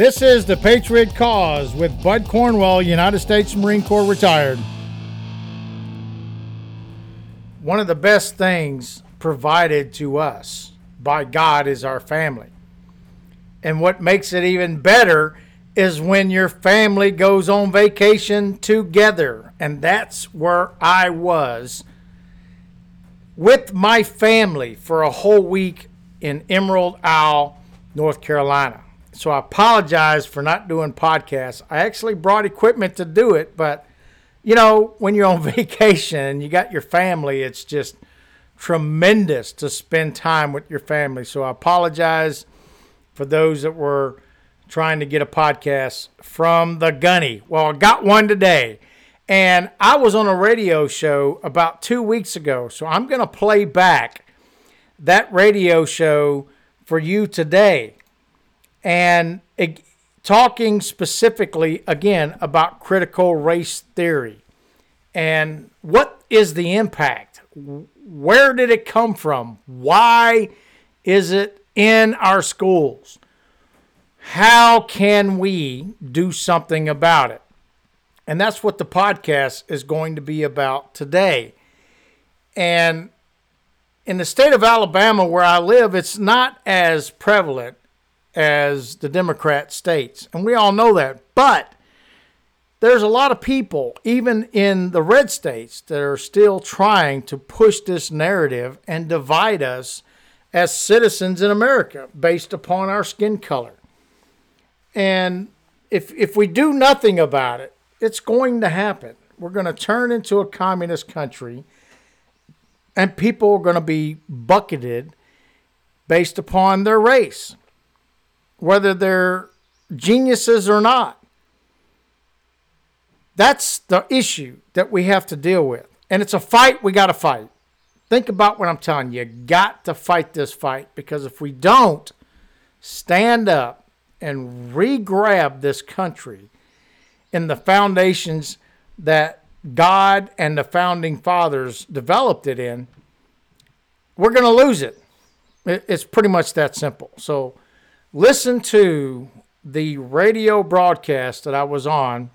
This is the Patriot Cause with Bud Cornwell, United States Marine Corps retired. One of the best things provided to us by God is our family. And what makes it even better is when your family goes on vacation together. And that's where I was with my family for a whole week in Emerald Isle, North Carolina so I apologize for not doing podcasts. I actually brought equipment to do it, but you know, when you're on vacation and you got your family, it's just tremendous to spend time with your family. So I apologize for those that were trying to get a podcast from the gunny. Well, I got one today. And I was on a radio show about two weeks ago. So I'm going to play back that radio show for you today and it, talking specifically again about critical race theory and what is the impact? Where did it come from? Why is it in our schools? How can we do something about it? And that's what the podcast is going to be about today. And in the state of Alabama, where I live, it's not as prevalent as the Democrat states. And we all know that. But there's a lot of people, even in the red states, that are still trying to push this narrative and divide us as citizens in America based upon our skin color. And if, if we do nothing about it, it's going to happen. We're going to turn into a communist country, and people are going to be bucketed based upon their race whether they're geniuses or not. That's the issue that we have to deal with. And it's a fight we got to fight. Think about what I'm telling you. You got to fight this fight because if we don't stand up and re grab this country in the foundations that God and the founding fathers developed it in, we're going to lose it. It's pretty much that simple. So, listen to the radio broadcast that I was on,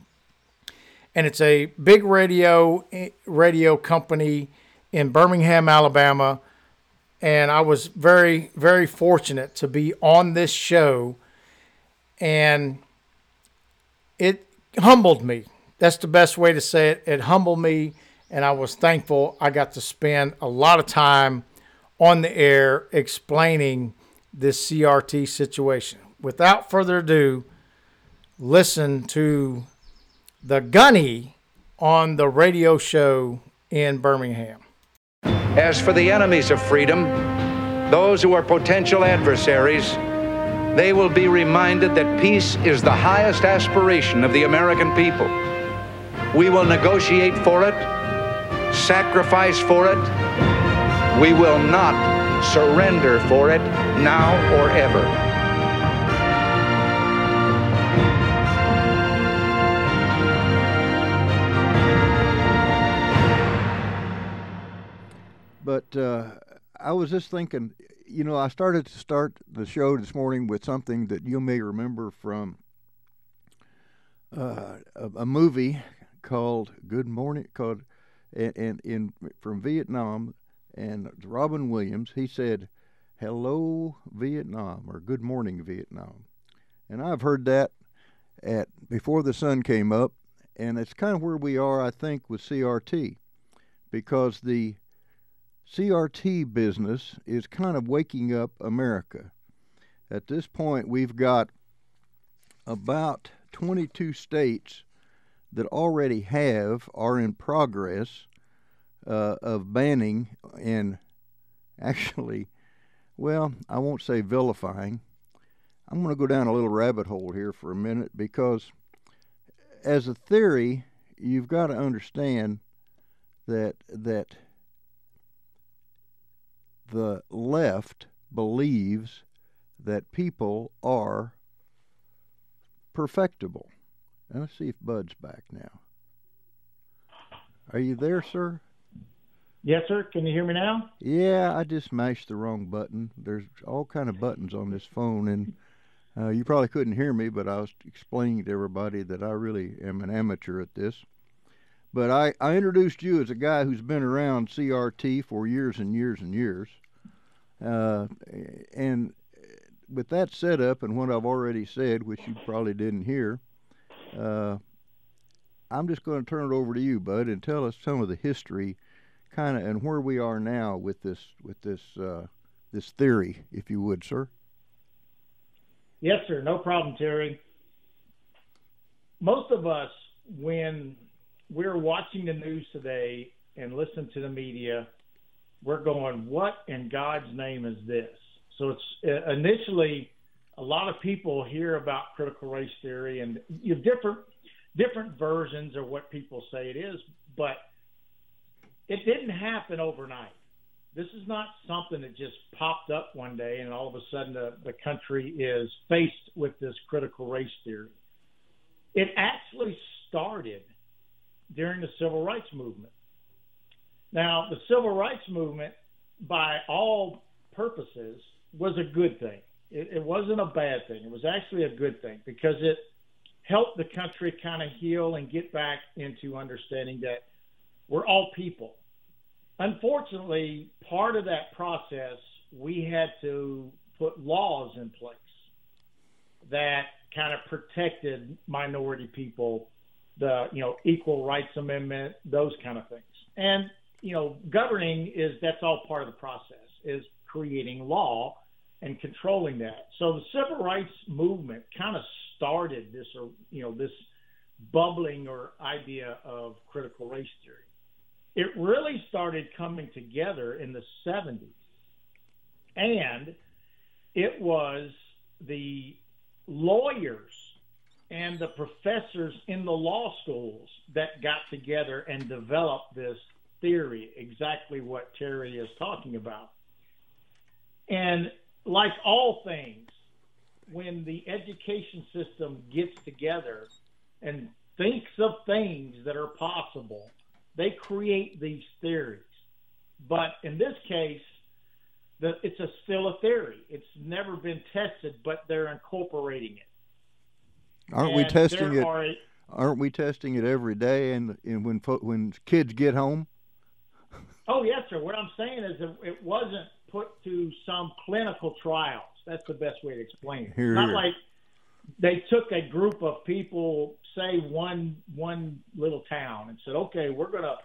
and it's a big radio eh, radio company in Birmingham, Alabama, and I was very very fortunate to be on this show, and it humbled me. That's the best way to say it. It humbled me, and I was thankful I got to spend a lot of time on the air explaining this CRT situation. Without further ado, listen to the gunny on the radio show in Birmingham. As for the enemies of freedom, those who are potential adversaries, they will be reminded that peace is the highest aspiration of the American people. We will negotiate for it, sacrifice for it. We will not surrender for it now or ever. But uh, I was just thinking, you know, I started to start the show this morning with something that you may remember from uh, a, a, movie called Good Morning, called and, and in from Vietnam and Robin Williams, he said, "Hello Vietnam" or "Good morning Vietnam," and I've heard that at before the sun came up, and it's kind of where we are, I think, with CRT, because the CRT business is kind of waking up America. At this point, we've got about 22 states that already have, are in progress, uh, of banning and actually, well, I won't say vilifying. I'm going to go down a little rabbit hole here for a minute because, as a theory, you've got to understand that that the left believes that people are perfectible. Now, let's see if Bud's back now. Are you there, sir? Yes, sir. Can you hear me now? Yeah, I just mashed the wrong button. There's all kind of buttons on this phone, and uh, you probably couldn't hear me, but I was explaining to everybody that I really am an amateur at this. But I, I introduced you as a guy who's been around CRT for years and years and years. Uh, and with that setup and what I've already said, which you probably didn't hear, uh, I'm just going to turn it over to you, Bud, and tell us some of the history, kind of, and where we are now with this with this uh, this theory, if you would, sir. Yes, sir. No problem, Terry. Most of us, when we're watching the news today and listen to the media, we're going, "What in God's name is this?" So it's uh, initially a lot of people hear about critical race theory and you different different versions of what people say it is, but it didn't happen overnight. This is not something that just popped up one day and all of a sudden the, the country is faced with this critical race theory. It actually started during the civil rights movement. Now, the civil rights movement, by all purposes, was a good thing. It, it wasn't a bad thing. It was actually a good thing because it helped the country kind of heal and get back into understanding that we're all people. Unfortunately, part of that process, we had to put laws in place that kind of protected minority people, the you know equal rights amendment, those kind of things. And you know, governing is that's all part of the process is creating law and controlling that. So the civil rights movement kind of started this, or you know, this bubbling or idea of critical race theory. It really started coming together in the 70s, and it was the lawyers and the professors in the law schools that got together and developed this theory, exactly what Terry is talking about. And like all things, when the education system gets together and thinks of things that are possible, they create these theories. But in this case, the, it's a, still a theory. It's never been tested, but they're incorporating it. Aren't and we testing it? Are, aren't we testing it every day? And, and when when kids get home. Oh yes, sir. What I'm saying is, it wasn't put to some clinical trials. That's the best way to explain it. Here, Not here. like they took a group of people, say one one little town, and said, "Okay, we're going to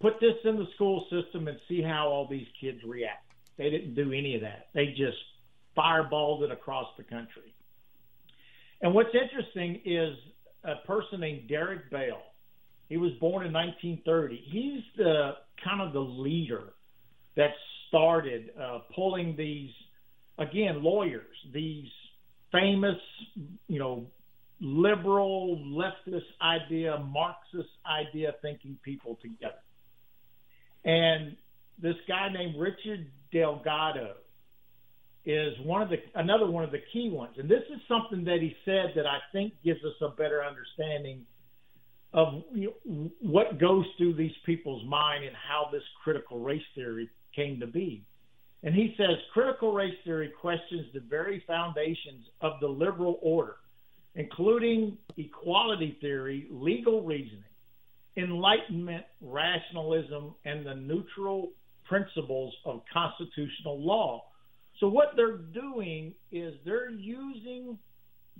put this in the school system and see how all these kids react." They didn't do any of that. They just fireballed it across the country. And what's interesting is a person named Derek Bell. He was born in 1930. He's the kind of the leader that started uh, pulling these, again, lawyers, these famous, you know, liberal, leftist idea, Marxist idea thinking people together. And this guy named Richard Delgado is one of the another one of the key ones. And this is something that he said that I think gives us a better understanding of you know, what goes through these people's mind and how this critical race theory came to be. And he says critical race theory questions the very foundations of the liberal order, including equality theory, legal reasoning, enlightenment, rationalism, and the neutral principles of constitutional law. So, what they're doing is they're using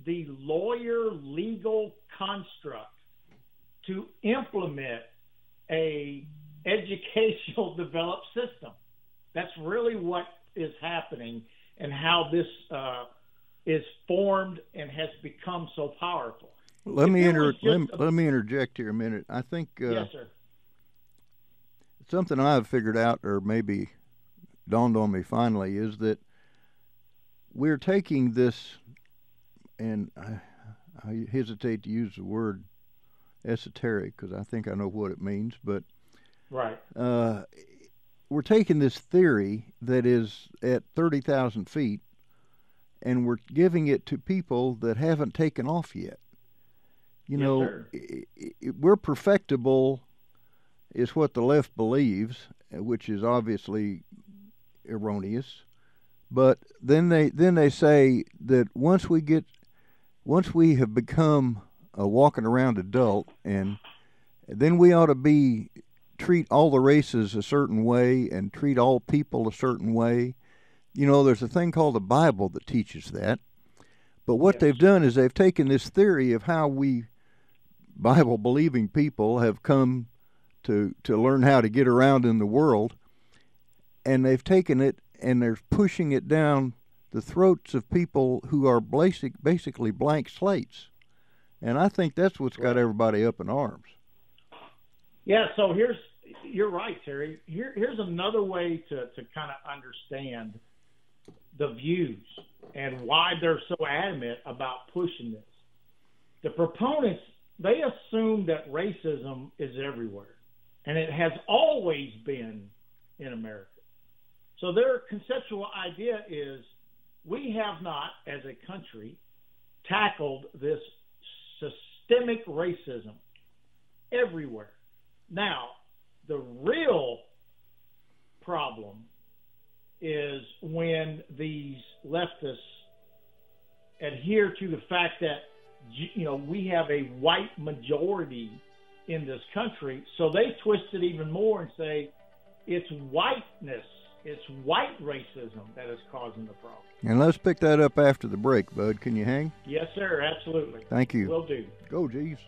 the lawyer legal construct to implement a educational developed system. That's really what is happening and how this uh, is formed and has become so powerful. Let me, inter- let, me, a- let me interject here a minute. I think uh, yes, sir. something I've figured out, or maybe dawned on me finally, is that we're taking this, and I, I hesitate to use the word esoteric because I think I know what it means, but right. Uh, we're taking this theory that is at 30,000 feet and we're giving it to people that haven't taken off yet. You yes, know, it, it, we're perfectible, is what the left believes, which is obviously erroneous. But then they then they say that once we get once we have become a walking around adult and then we ought to be treat all the races a certain way and treat all people a certain way. You know, there's a thing called the Bible that teaches that. But what yes. they've done is they've taken this theory of how we Bible believing people have come to to learn how to get around in the world and they've taken it and they're pushing it down the throats of people who are basic basically blank slates. And I think that's what's got everybody up in arms. Yeah, so here's you're right, Terry. Here, here's another way to, to kind of understand the views and why they're so adamant about pushing this. The proponents they assume that racism is everywhere, and it has always been in America. So their conceptual idea is we have not, as a country, tackled this systemic racism everywhere. Now, the real problem is when these leftists adhere to the fact that you know we have a white majority in this country, so they twist it even more and say it's whiteness, it's white racism that is causing the problem. And let's pick that up after the break, Bud. Can you hang? Yes, sir. Absolutely. Thank you. Will do. Go, Jeeves.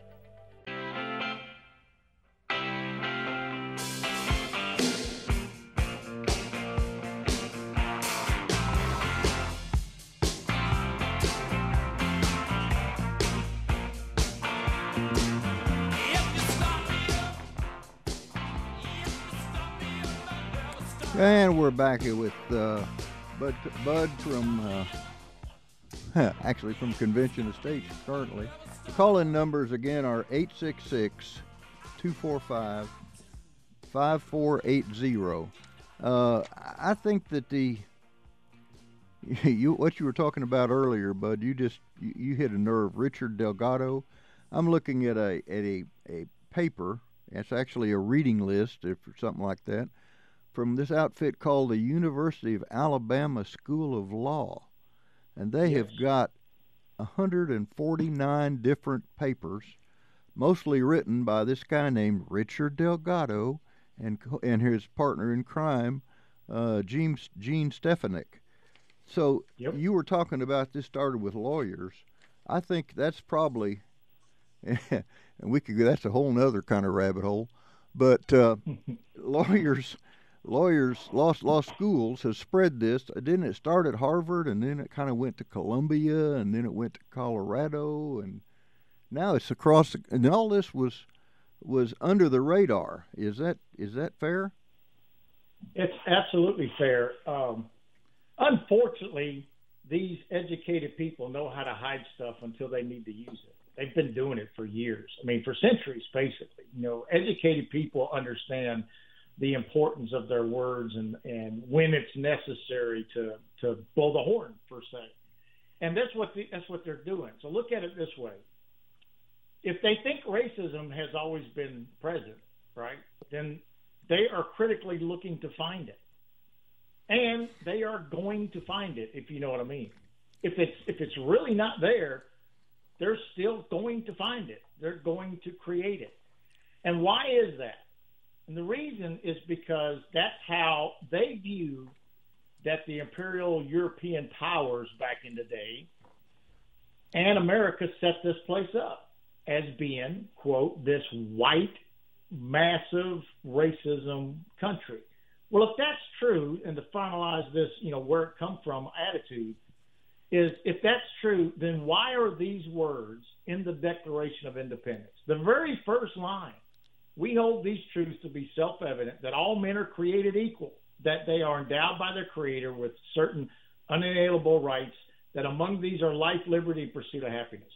Back here with uh, Bud, Bud from, uh, actually from Convention Estates currently. The call-in numbers again are 866 245 5480. Uh, I think that the you what you were talking about earlier, Bud, you just you, you hit a nerve. Richard Delgado. I'm looking at a at a, a paper. It's actually a reading list or something like that from this outfit called the University of Alabama School of Law. And they yes. have got 149 different papers, mostly written by this guy named Richard Delgado and, and his partner in crime, uh, Jean, Jean Stefancic. So yep. you were talking about this started with lawyers. I think that's probably, and we could that's a whole nother kind of rabbit hole. But uh, lawyers lawyers, law, law schools have spread this. Didn't it start at Harvard and then it kind of went to Columbia and then it went to Colorado and now it's across. The, and all this was was under the radar. Is that is that fair? It's absolutely fair. Um, unfortunately, these educated people know how to hide stuff until they need to use it. They've been doing it for years. I mean, for centuries, basically. You know, educated people understand the importance of their words and, and when it's necessary to, to blow the horn per se. And that's what the, that's what they're doing. So look at it this way. If they think racism has always been present, right, then they are critically looking to find it. And they are going to find it, if you know what I mean. If it's if it's really not there, they're still going to find it. They're going to create it. And why is that? And the reason is because that's how they view that the imperial European powers back in the day and America set this place up as being, quote, this white, massive racism country. Well, if that's true, and to finalize this, you know, where it come from attitude, is if that's true, then why are these words in the Declaration of Independence? The very first line we hold these truths to be self evident that all men are created equal, that they are endowed by their Creator with certain unalienable rights, that among these are life, liberty, and pursuit of happiness.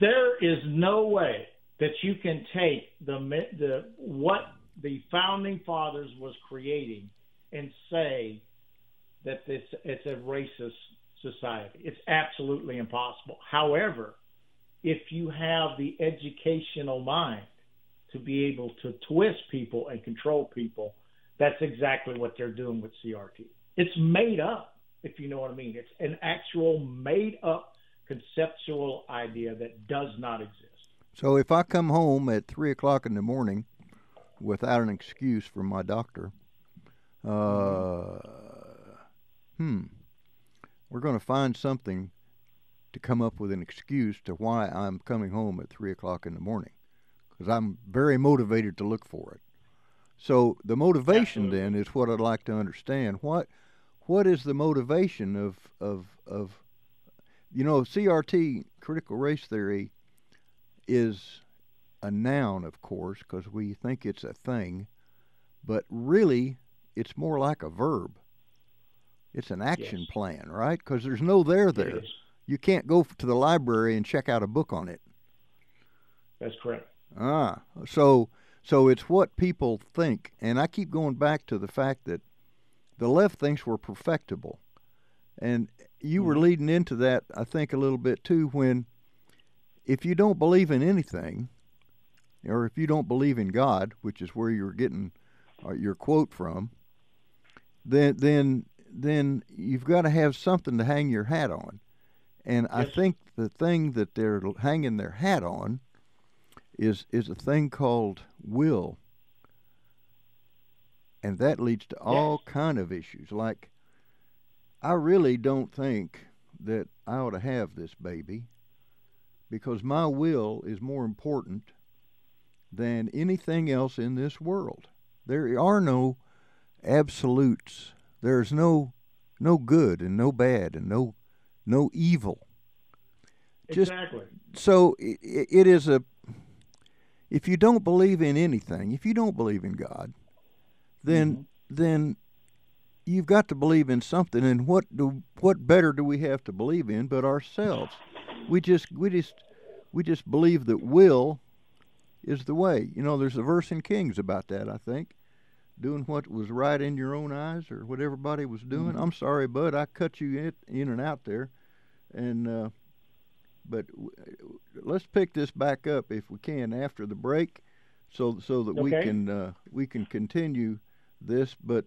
There is no way that you can take the, the what the founding fathers was creating and say that this it's a racist society. It's absolutely impossible. However, if you have the educational mind to be able to twist people and control people, That's exactly what they're doing with CRT. It's made up, if you know what I mean. It's an actual made up conceptual idea that does not exist. So if I come home at three o'clock in the morning without an excuse from my doctor, uh, hmm, we're going to find something to come up with an excuse to why I'm coming home at three o'clock in the morning, because I'm very motivated to look for it. So the motivation Absolutely. then is what I'd like to understand. What what is the motivation of of of you know CRT critical race theory is a noun, of course, because we think it's a thing, but really it's more like a verb. It's an action Yes. plan, right? Because there's no there there. You can't go to the library and check out a book on it. That's correct. Ah, so so it's what people think, and I keep going back to the fact that the left thinks we're perfectible, and you were Mhm. leading into that, I think, a little bit too. When if you don't believe in anything, or if you don't believe in God, which is where you're getting uh, your quote from, then then then you've got to have something to hang your hat on, and I think the thing that they're hanging their hat on is is a thing called will. And that leads to all kind of issues. Like i really don't think that i ought to have this baby because my will is more important than anything else in this world. There are no absolutes. There's no no good and no bad and no no evil. Just- exactly. so i i- it is a if you don't believe in anything if you don't believe in god then Mhm. then you've got to believe in something. And what do what better do we have to believe in but ourselves? We just we just we just believe that will is the way. You know there's a verse in kings about that i think. Doing what was right in your own eyes or what everybody was doing. Mhm. i'm sorry bud i cut you in, in and out there. And uh but w- let's pick this back up if we can after the break so so that we can uh, we can continue this but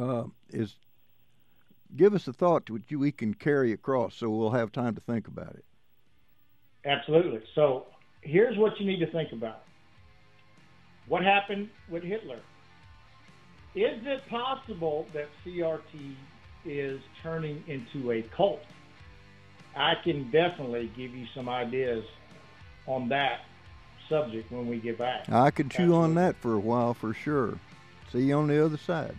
uh, is give us a thought which we can carry across so we'll have time to think about it Absolutely. So here's what you need to think about. What happened with Hitler? Is it possible that CRT is turning into a cult? I can definitely give you some ideas on that subject when we get back. i could chew on that for a while for sure. See you on the other side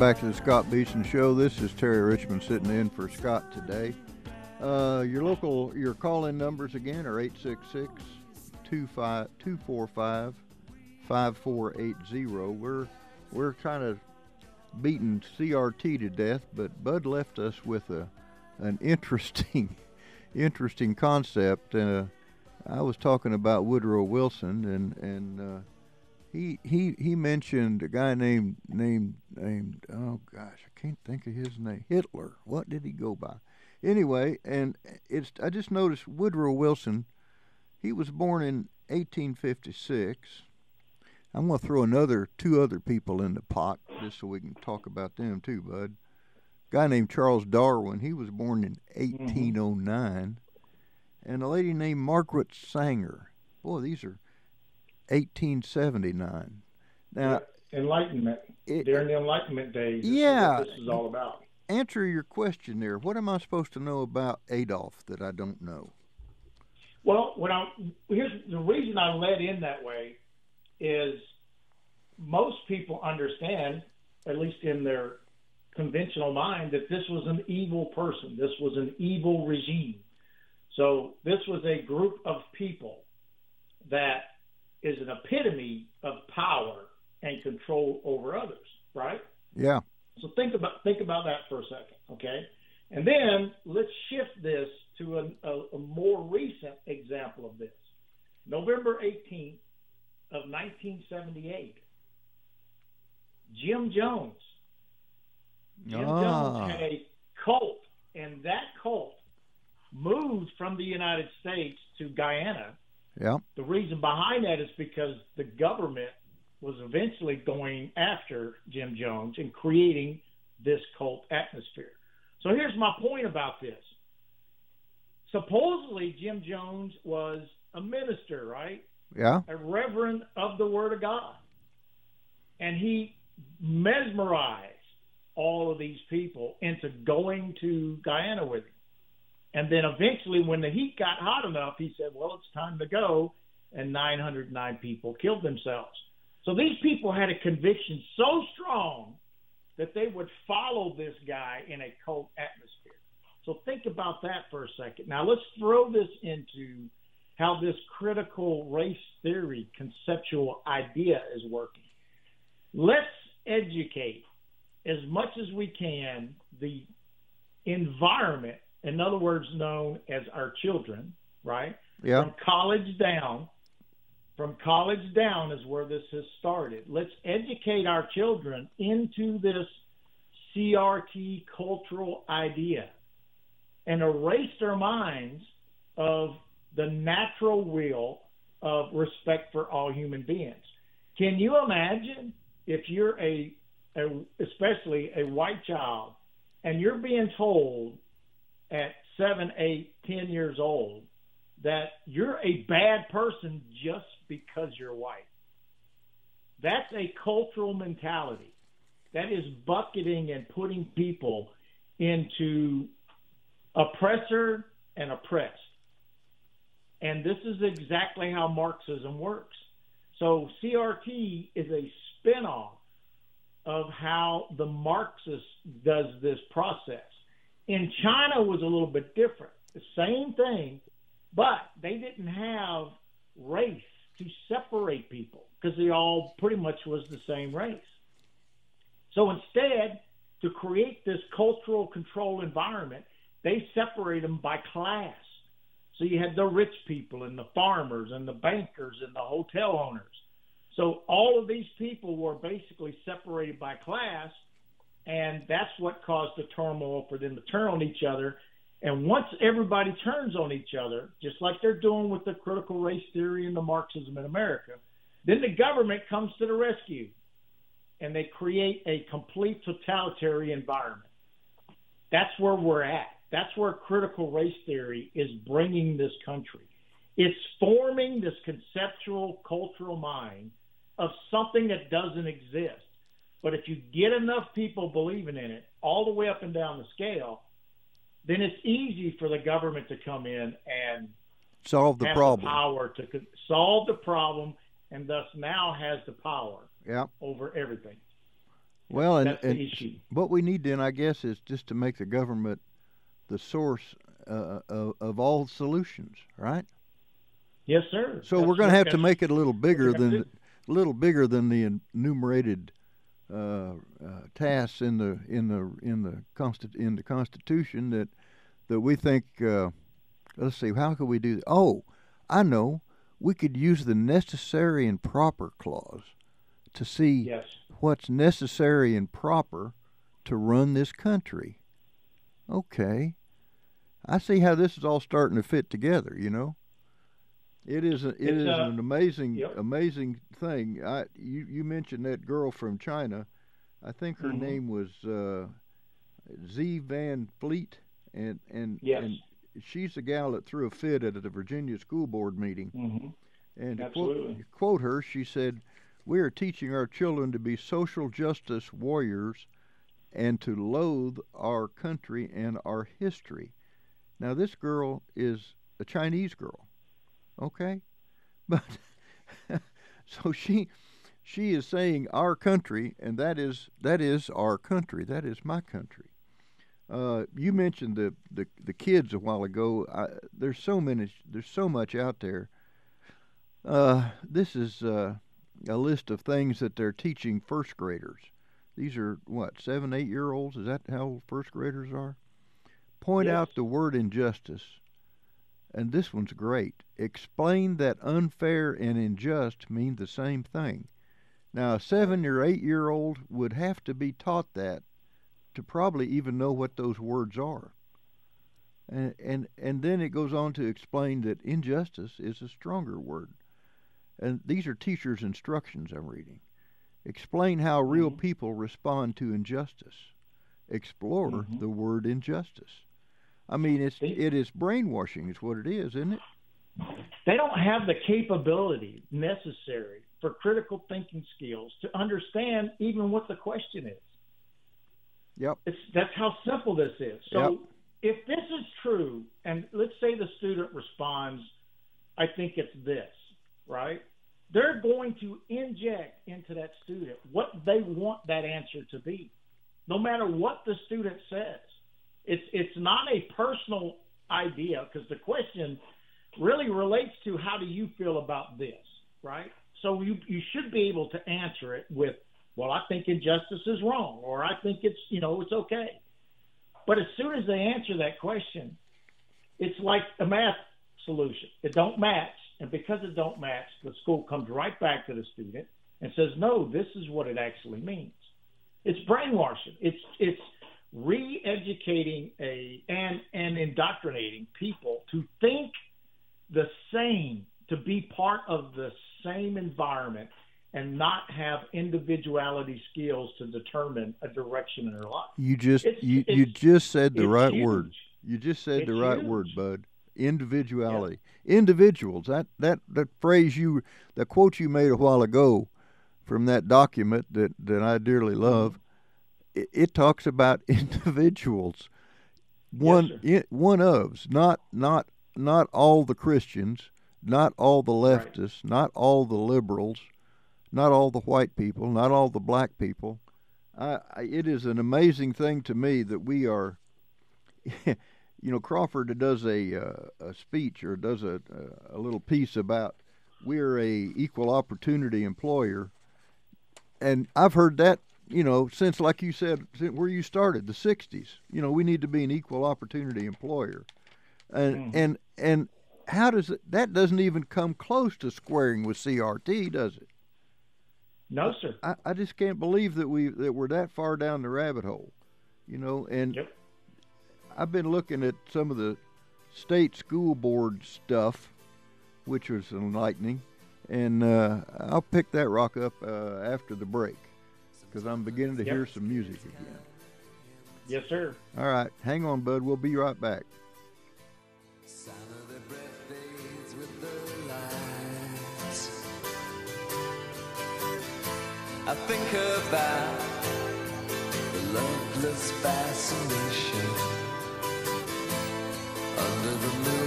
back to the Scott Beason Show. This is Terry Richmond sitting in for Scott today. Uh, your local, your call-in numbers again are 866-245-5480. We're we're kind of beating CRT to death, but Bud left us with a an interesting interesting concept. Uh, I was talking about Woodrow Wilson, and and uh, he he he mentioned a guy named named named oh gosh I can't think of his name Hitler. What did he go by? Anyway, and it's I just noticed Woodrow Wilson. He was born in 1856. I'm going to throw another two other people in the pot just so we can talk about them too, bud. a guy named Charles Darwin. He was born in mm-hmm. 1809, and a lady named Margaret Sanger. Boy, these are 1879. Now, Enlightenment. it, During the Enlightenment days. Yeah. this is all about. answer your question there. What am I supposed to know about Adolf that I don't know? Well, when I here's the reason I led in that way is most people understand, at least in their conventional mind, that this was an evil person. This was an evil regime. So this was a group of people that is an epitome of power and control over others, right? Yeah. So think about think about that for a second, okay? And then let's shift this to a, a, a more recent example of this. November 18th of 1978, Jim Jones. Jim Ah. Jones had a cult, and that cult moved from the United States to Guyana. Yeah. The reason behind that is because the government was eventually going after Jim Jones and creating this cult atmosphere. So here's my point about this. Supposedly, Jim Jones was a minister, right? Yeah. a reverend of the Word of God. And he mesmerized all of these people into going to Guyana with him. And then eventually, when the heat got hot enough, he said, Well, it's time to go. And 909 people killed themselves. So these people had a conviction so strong that they would follow this guy in a cult atmosphere. So think about that for a second. Now, let's throw this into how this critical race theory conceptual idea is working. Let's educate as much as we can the environment, in other words, known as our children, right? Yeah. From college down, from college down is where this has started. Let's educate our children into this CRT cultural idea and erase their minds of the natural will of respect for all human beings. Can you imagine if you're a, a especially a white child and you're being told at seven, eight, ten years old that you're a bad person just because you're white? That's a cultural mentality. That is bucketing and putting people into oppressor and oppressed. And this is exactly how Marxism works. So CRT is a spinoff of how the Marxist does this process. In China was a little bit different. The same thing, but they didn't have race to separate people because they all pretty much was the same race. So instead, to create this cultural control environment, they separate them by class. So you had the rich people and the farmers and the bankers and the hotel owners. So all of these people were basically separated by class, and that's what caused the turmoil for them to turn on each other. And once everybody turns on each other, just like they're doing with the critical race theory and the Marxism in America, then the government comes to the rescue and they create a complete totalitarian environment. That's where we're at. That's where critical race theory is bringing this country. It's forming this conceptual cultural mind of something that doesn't exist. But if you get enough people believing in it, all the way up and down the scale, then it's easy for the government to come in and Solve the have problem. the power to solve the problem, and thus now has the power Yeah. over everything. Well, and, and what we need then, I guess, is just to make the government the source uh, of, of all solutions, right? Yes, sir. So That's we're going to have to make it a little bigger than a little bigger than the enumerated uh, uh, tasks in the in the in the consti- in the Constitution that that we think. Uh, let's see, how could we do? That? Oh, I know. We could use the necessary and proper clause to see Yes. what's necessary and proper to run this country. Okay. I see how this is all starting to fit together, you know. It is a, it It's, is uh, an amazing yep. amazing thing. I you you mentioned that girl from China. I think her Mhm. name was uh, Xi Van Fleet and and Yes. and she's the gal that threw a fit at the Virginia school board meeting. hmm And to Absolutely. quote, quote her, she said, We are teaching our children to be social justice warriors and to loathe our country and our history. Now, this girl is a Chinese girl, okay? But so she she is saying our country, and that is that is our country. That is my country. Uh, you mentioned the, the, the kids a while ago. I, there's so many. There's so much out there. Uh, this is uh, a list of things that they're teaching first graders. These are what seven, eight year olds. Is that how first graders are? Point Yes. out the word injustice, and this one's great. Explain that unfair and unjust mean the same thing. Now, a seven or eight year old would have to be taught that to probably even know what those words are. And, and and then it goes on to explain that injustice is a stronger word. And these are teachers' instructions I'm reading. Explain how real Mhm. people respond to injustice. Explore Mhm. the word injustice. I mean, it's it is brainwashing, is what it is, isn't it? They don't have the capability necessary for critical thinking skills to understand even what the question is. Yep. It's that's how simple this is. So Yep. if this is true, and let's say the student responds, I think it's this, right? They're going to inject into that student what they want that answer to be, no matter what the student says. It's it's not a personal idea because the question really relates to how do you feel about this, right? So you you should be able to answer it with, well, I think injustice is wrong, or I think it's you know it's okay. But as soon as they answer that question, it's like a math solution. It don't match, and because it don't match, the school comes right back to the student and says, "No, this is what it actually means." It's brainwashing. It's it's re-educating a and and indoctrinating people to think the same, to be part of the same environment, and not have individuality skills to determine a direction in their life. You just It's- you, you just said the right huge. word. You just said the It's right word, bud. Individuality. Individuals. That that that phrase you the quote you made a while ago from that document that that I dearly love. It, it talks about individuals. One sir. i- one ofs, not not not all the Christians, not all the Right. leftists, not all the liberals, not all the white people, not all the black people. I, I, it is an amazing thing to me that we are. you know, Crawford does a uh, a speech or does a a little piece about we're a equal opportunity employer, and I've heard that you know since like you said since where you started the '60s. You know, we need to be an equal opportunity employer, and Mhm. and and how does it? That doesn't even come close to squaring with CRT, does it? No, sir. I, I just can't believe that we that we're that far down the rabbit hole, you know. And Yep. I've been looking at some of the state school board stuff, which was enlightening, and uh, I'll pick that rock up uh, after the break because I'm beginning to Yep. hear some music again. Yes, sir. All right, hang on, bud. We'll be right back. Sound of their breath fades with the lights. I think about the loveless fascination under the Milky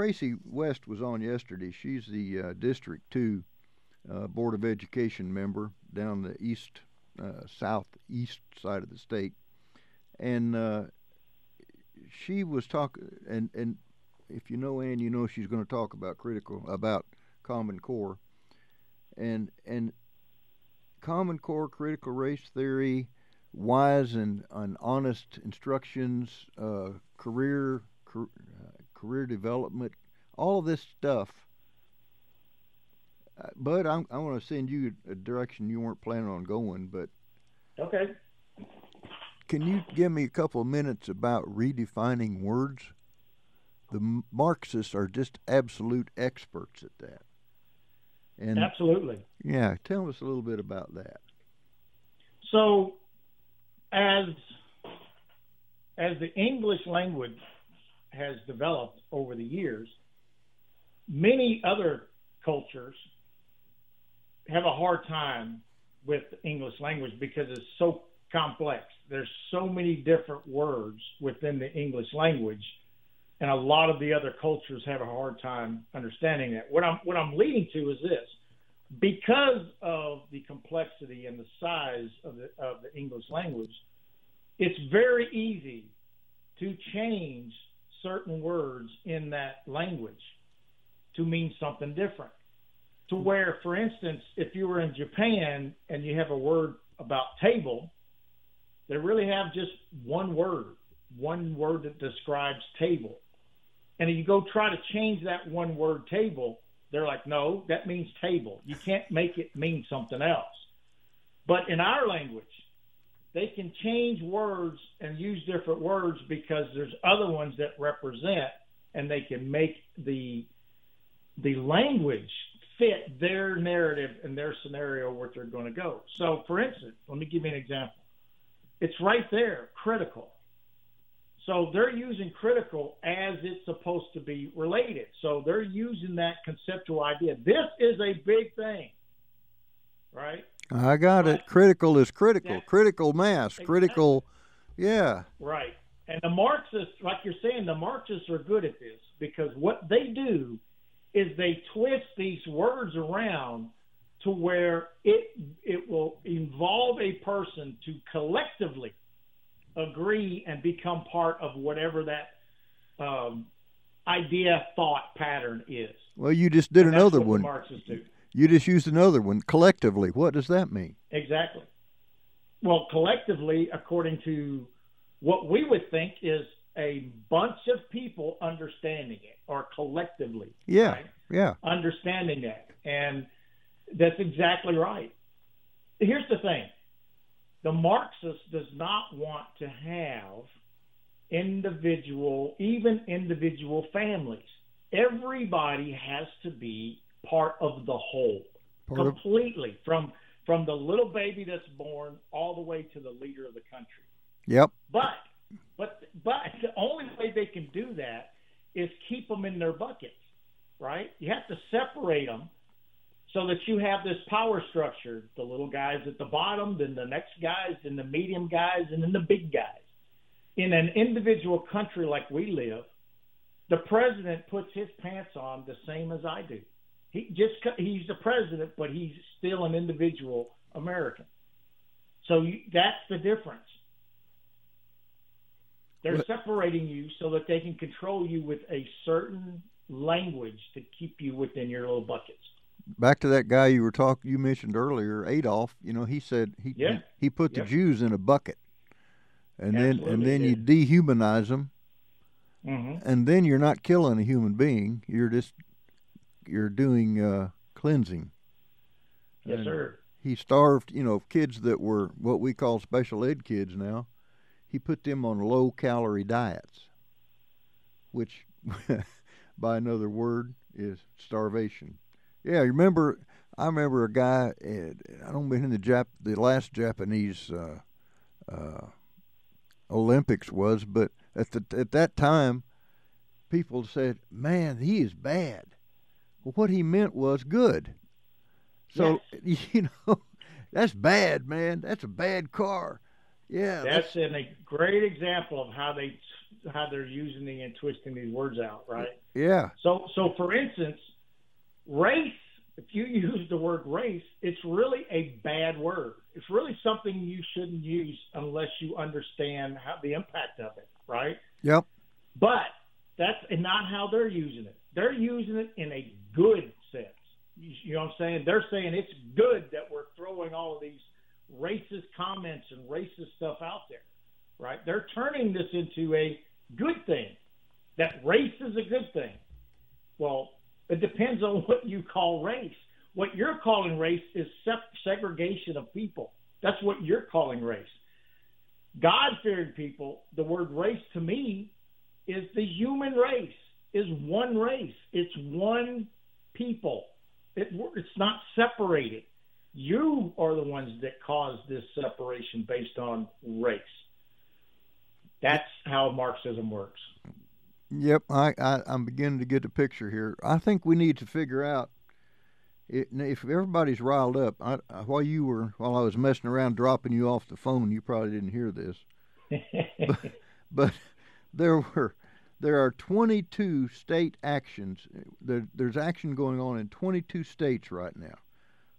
Tracie West was on yesterday. She's the uh, District Two uh, Board of Education member down the east, uh, southeast side of the state, and uh, she was talking. And and if you know Ann, you know she's going to talk about critical about Common Core, and and Common Core critical race theory, wise and, and honest instructions, uh, career. Car, career development, all of this stuff. Uh, Bud, I'm, I want to send you a direction you weren't planning on going, but Okay. can you give me a couple of minutes about redefining words? The Marxists are just absolute experts at that. And Absolutely. yeah, tell us a little bit about that. So, as as the English language has developed over the years, many other cultures have a hard time with English language because it's so complex. There's so many different words within the English language and a lot of the other cultures have a hard time understanding that. What I'm what I'm leading to is this: because of the complexity and the size of the of the English language, it's very easy to change certain words in that language to mean something different. To where, for instance, if you were in Japan and you have a word about table, they really have just one word, one word that describes table. And if you go try to change that one word table, they're like, no, that means table. You can't make it mean something else. But in our language, they can change words and use different words because there's other ones that represent and they can make the the language fit their narrative and their scenario where they're going to go. So for instance, let me give you an example. It's right there, critical. So they're using critical as it's supposed to be related. So they're using that conceptual idea. This is a big thing, right? I got it. Critical is critical. Yeah. Critical mass. Critical. Yeah. Right. And the Marxists, like you're saying, the Marxists are good at this because what they do is they twist these words around to where it it will involve a person to collectively agree and become part of whatever that um, idea thought pattern is. Well, you just did And another one. Marxists do. You just used another one. Collectively, what does that mean? Exactly. Well, collectively, according to what we would think is a bunch of people understanding it, or collectively, Yeah. right? Yeah. understanding that. And that's exactly right. Here's the thing the Marxist does not want to have individual, even individual families. Everybody has to be part of the whole, Part of- completely, from from the little baby that's born all the way to the leader of the country. Yep. But but but the only way they can do that is keep them in their buckets, right? You have to separate them so that you have this power structure: the little guys at the bottom, then the next guys, then the medium guys, and then the big guys. In an individual country like we live, the president puts his pants on the same as I do. He just he's the president, but he's still an individual American. So you, that's the difference. They're What- separating you so that they can control you with a certain language to keep you within your little buckets. Back to that guy you were talking. You mentioned earlier, Adolf. You know, he said he Yeah. he, he put the. Jews in a bucket, and then and Absolutely then you dehumanize them, Mm-hmm. and then you're not killing a human being. You're just you're doing uh, cleansing. Yes, And sir. He starved, you know, kids that were what we call special ed kids now. He put them on low calorie diets, which, by another word, is starvation. Yeah, you remember? I remember a guy. I don't mean in the Jap, the last Japanese uh, uh, Olympics was, but at the at that time, people said, "Man, he is bad." What he meant was good. So you know, that's bad, man. That's a bad car. Yeah, That's in a great example of how they how they're using the and twisting these words out, right? yeah, So, so for instance, race. If you use the word race, it's really a bad word. It's really something you shouldn't use unless you understand how the impact of it, right? yep, But that's not how they're using it. They're using it in a good sense. You, know what I'm saying? They're saying it's good that we're throwing all of these racist comments and racist stuff out there, right? They're turning this into a good thing. That race is a good thing. Well, it depends on what you call race. What you're calling race is segregation of people. That's what you're calling race. God fearing people, the word race to me is the human race, is one race. It's one people. It, it's not separated. You are the ones that caused this separation based on race. That's how Marxism works. yep. I, I I'm beginning to get the picture here. I think we need to figure out it, if everybody's riled up. I, I- while you were while I was messing around dropping you off the phone, you probably didn't hear this. but there were there are 22 state actions. There, there's action going on in 22 states right now.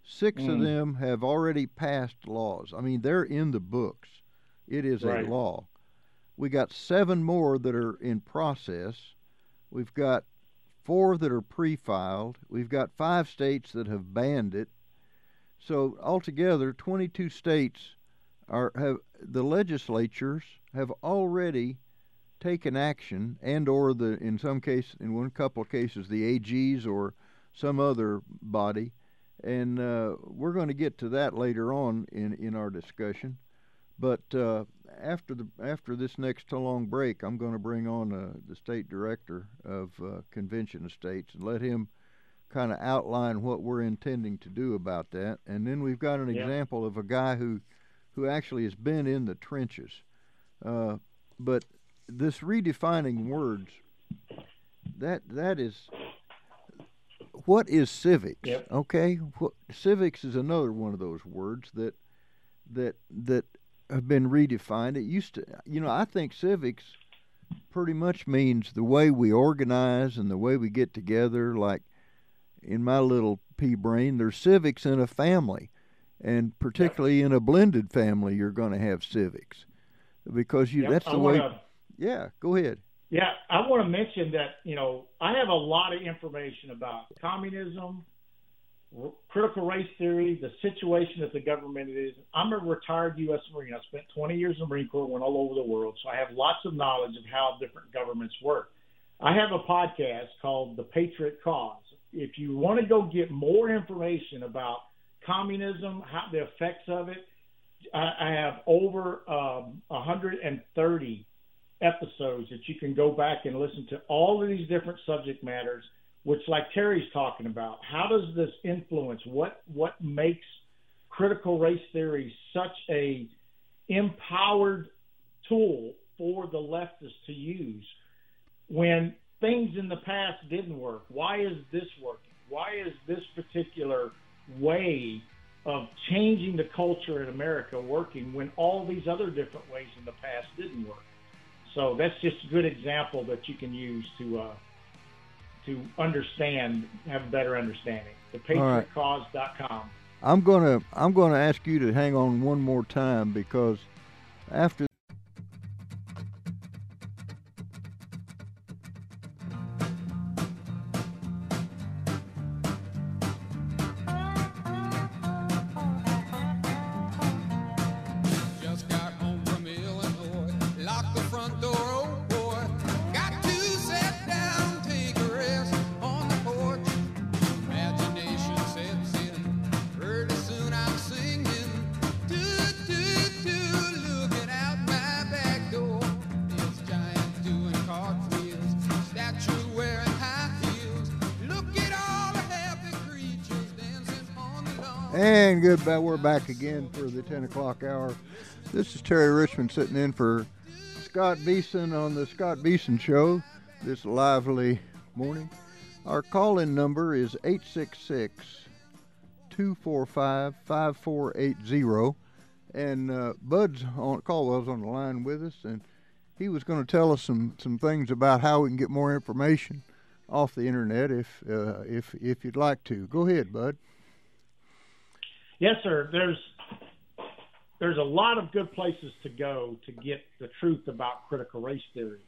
Six of Mm. them have already passed laws. I mean, they're in the books. It is Right. a law. We got seven more that are in process. We've got four that are pre-filed. We've got five states that have banned it. So altogether, 22 states are have the legislatures have already taken action, and or the in some case, in one couple of cases, the AGs or some other body, and uh, we're going to get to that later on in in our discussion. But uh, after the after this next long break, I'm going to bring on uh, the state director of uh, Convention of States and let him kind of outline what we're intending to do about that. And then we've got an Yeah. example of a guy who who actually has been in the trenches. Uh, but this redefining words that that is what is civics? Yep. okay? What, civics is another one of those words that that that have been redefined. It used to you know i think civics pretty much means the way we organize and the way we get together like in my little pea brain there's civics in a family. And particularly in a blended family you're going to have civics. Because you Yep, that's the way wanna- yeah go ahead Yeah, I want to mention that you know I have a lot of information about communism, r- critical race theory, the situation that the government is. I'm a retired U.S. Marine. I spent 20 years in the Marine Corps, went all over the world, so I have lots of knowledge of how different governments work. I have a podcast called The Patriot Cause. If you want to go get more information about communism, how the effects of it, I, I have over um, 130 episodes that you can go back and listen to all of these different subject matters which like terry's talking about how does this influence what what makes critical race theory such a empowered tool for the leftists to use when things in the past didn't work? Why is this working? Why is this particular way of changing the culture in america working when all these other different ways in the past didn't work so that's just a good example that you can use to uh, to understand, have a better understanding. right. ThePatriotCause.com. I'm gonna I'm gonna ask you to hang on one more time because after and good back we're back again for the 10 o'clock hour. This is Terry Richmond sitting in for Scott Beason on the Scott Beason Show this lively morning. Our call-in number is 866 245 5480 and uh, Bud's on Caldwell's on the line with us, and he was going to tell us some some things about how we can get more information off the internet if uh, if if you'd like to. Go ahead, Bud. Yes, sir. There's there's a lot of good places to go to get the truth about critical race theory,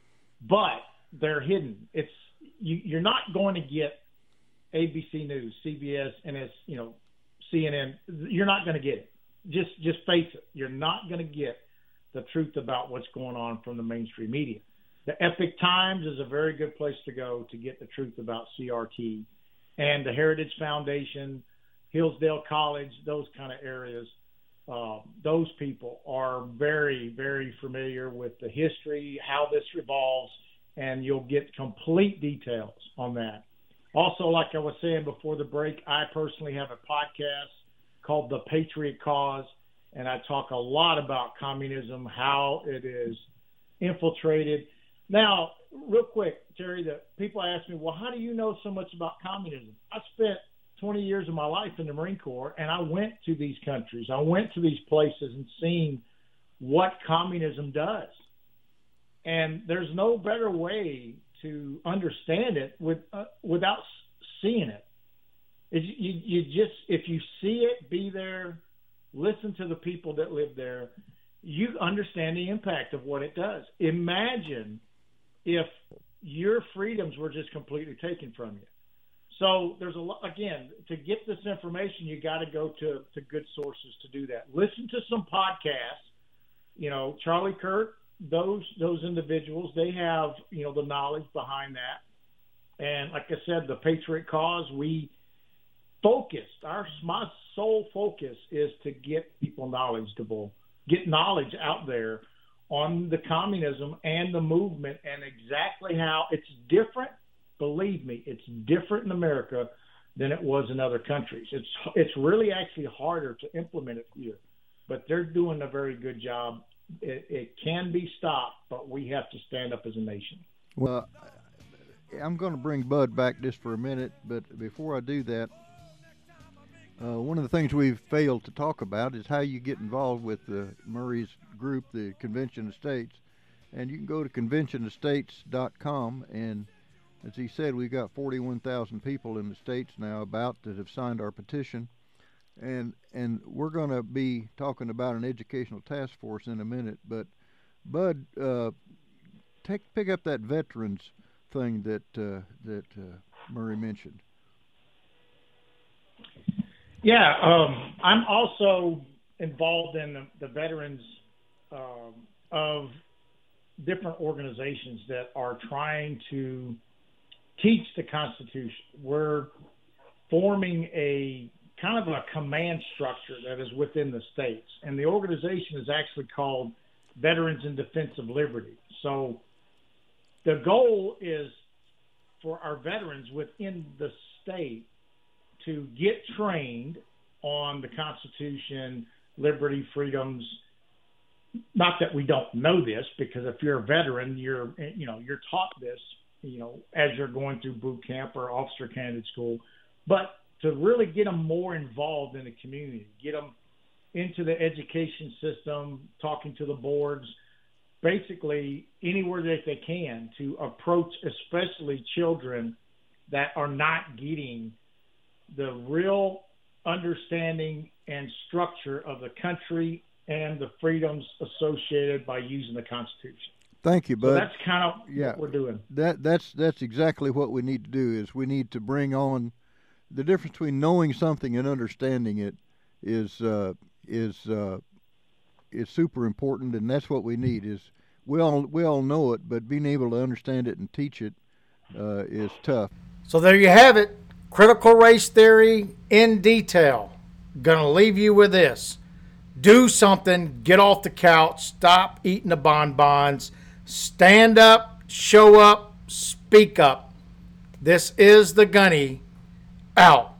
but they're hidden. It's you, you're not going to get ABC News, CBS, and it's you know CNN. You're not going to get it. Just just face it. You're not going to get the truth about what's going on from the mainstream media. The Epoch Times is a very good place to go to get the truth about CRT, and the Heritage Foundation, Hillsdale College, those kind of areas. Uh, those people are very, very familiar with the history, how this revolves, and you'll get complete details on that. Also, like I was saying before the break, I personally have a podcast called The Patriot Cause, and I talk a lot about communism, how it is infiltrated. Now, real quick, Terry, the people ask me, well, how do you know so much about communism? I spent 20 years of my life in the Marine Corps, and I went to these countries. I went to these places and seen what communism does. And there's no better way to understand it with uh, without seeing it. Is you, you just if you see it, be there, listen to the people that live there, you understand the impact of what it does. Imagine if your freedoms were just completely taken from you. So there's a lot again to get this information. You got to go to to good sources to do that. Listen to some podcasts. You know, Charlie Kirk, those those individuals, they have you know the knowledge behind that. And like I said, the Patriot Cause, we focused. Our my sole focus is to get people knowledgeable, get knowledge out there on the communism and the movement and exactly how it's different. Believe me, it's different in America than it was in other countries. It's it's really actually harder to implement it here, but they're doing a very good job. It, it can be stopped, but we have to stand up as a nation. Well, I'm going to bring Bud back just for a minute, but before I do that, uh, one of the things we've failed to talk about is how you get involved with the Murray's group, the Convention of States. And you can go to conventionofstates.com, and as he said, we've got 41,000 people in the states now about that have signed our petition. And and we're going to be talking about an educational task force in a minute. But Bud, uh, take pick up that veterans thing that uh, that uh, Murray mentioned. Yeah, um, I'm also involved in the, the veterans um, of different organizations that are trying to teach the Constitution. We're forming a kind of a command structure that is within the states, and the organization is actually called Veterans in Defense of Liberty. So the goal is for our veterans within the state to get trained on the Constitution, liberty, freedoms. Not that we don't know this, because if you're a veteran, you're you know you're taught this, you know, as you're going through boot camp or officer candidate school. But to really get them more involved in the community, get them into the education system, talking to the boards, basically anywhere that they can to approach, especially children that are not getting the real understanding and structure of the country and the freedoms associated by using the Constitution. Thank you, So that's kind of yeah. what we're doing. that that's that's exactly what we need to do is we need to bring on the difference between knowing something and understanding it is uh, is uh, is super important and that's what we need is we all we all know it but being able to understand it and teach it uh, is tough So there you have it. Critical race theory in detail. Gonna leave you with this. Do something, get off the couch, stop eating the bonbons, stand up, show up, speak up. This is the Gunny out.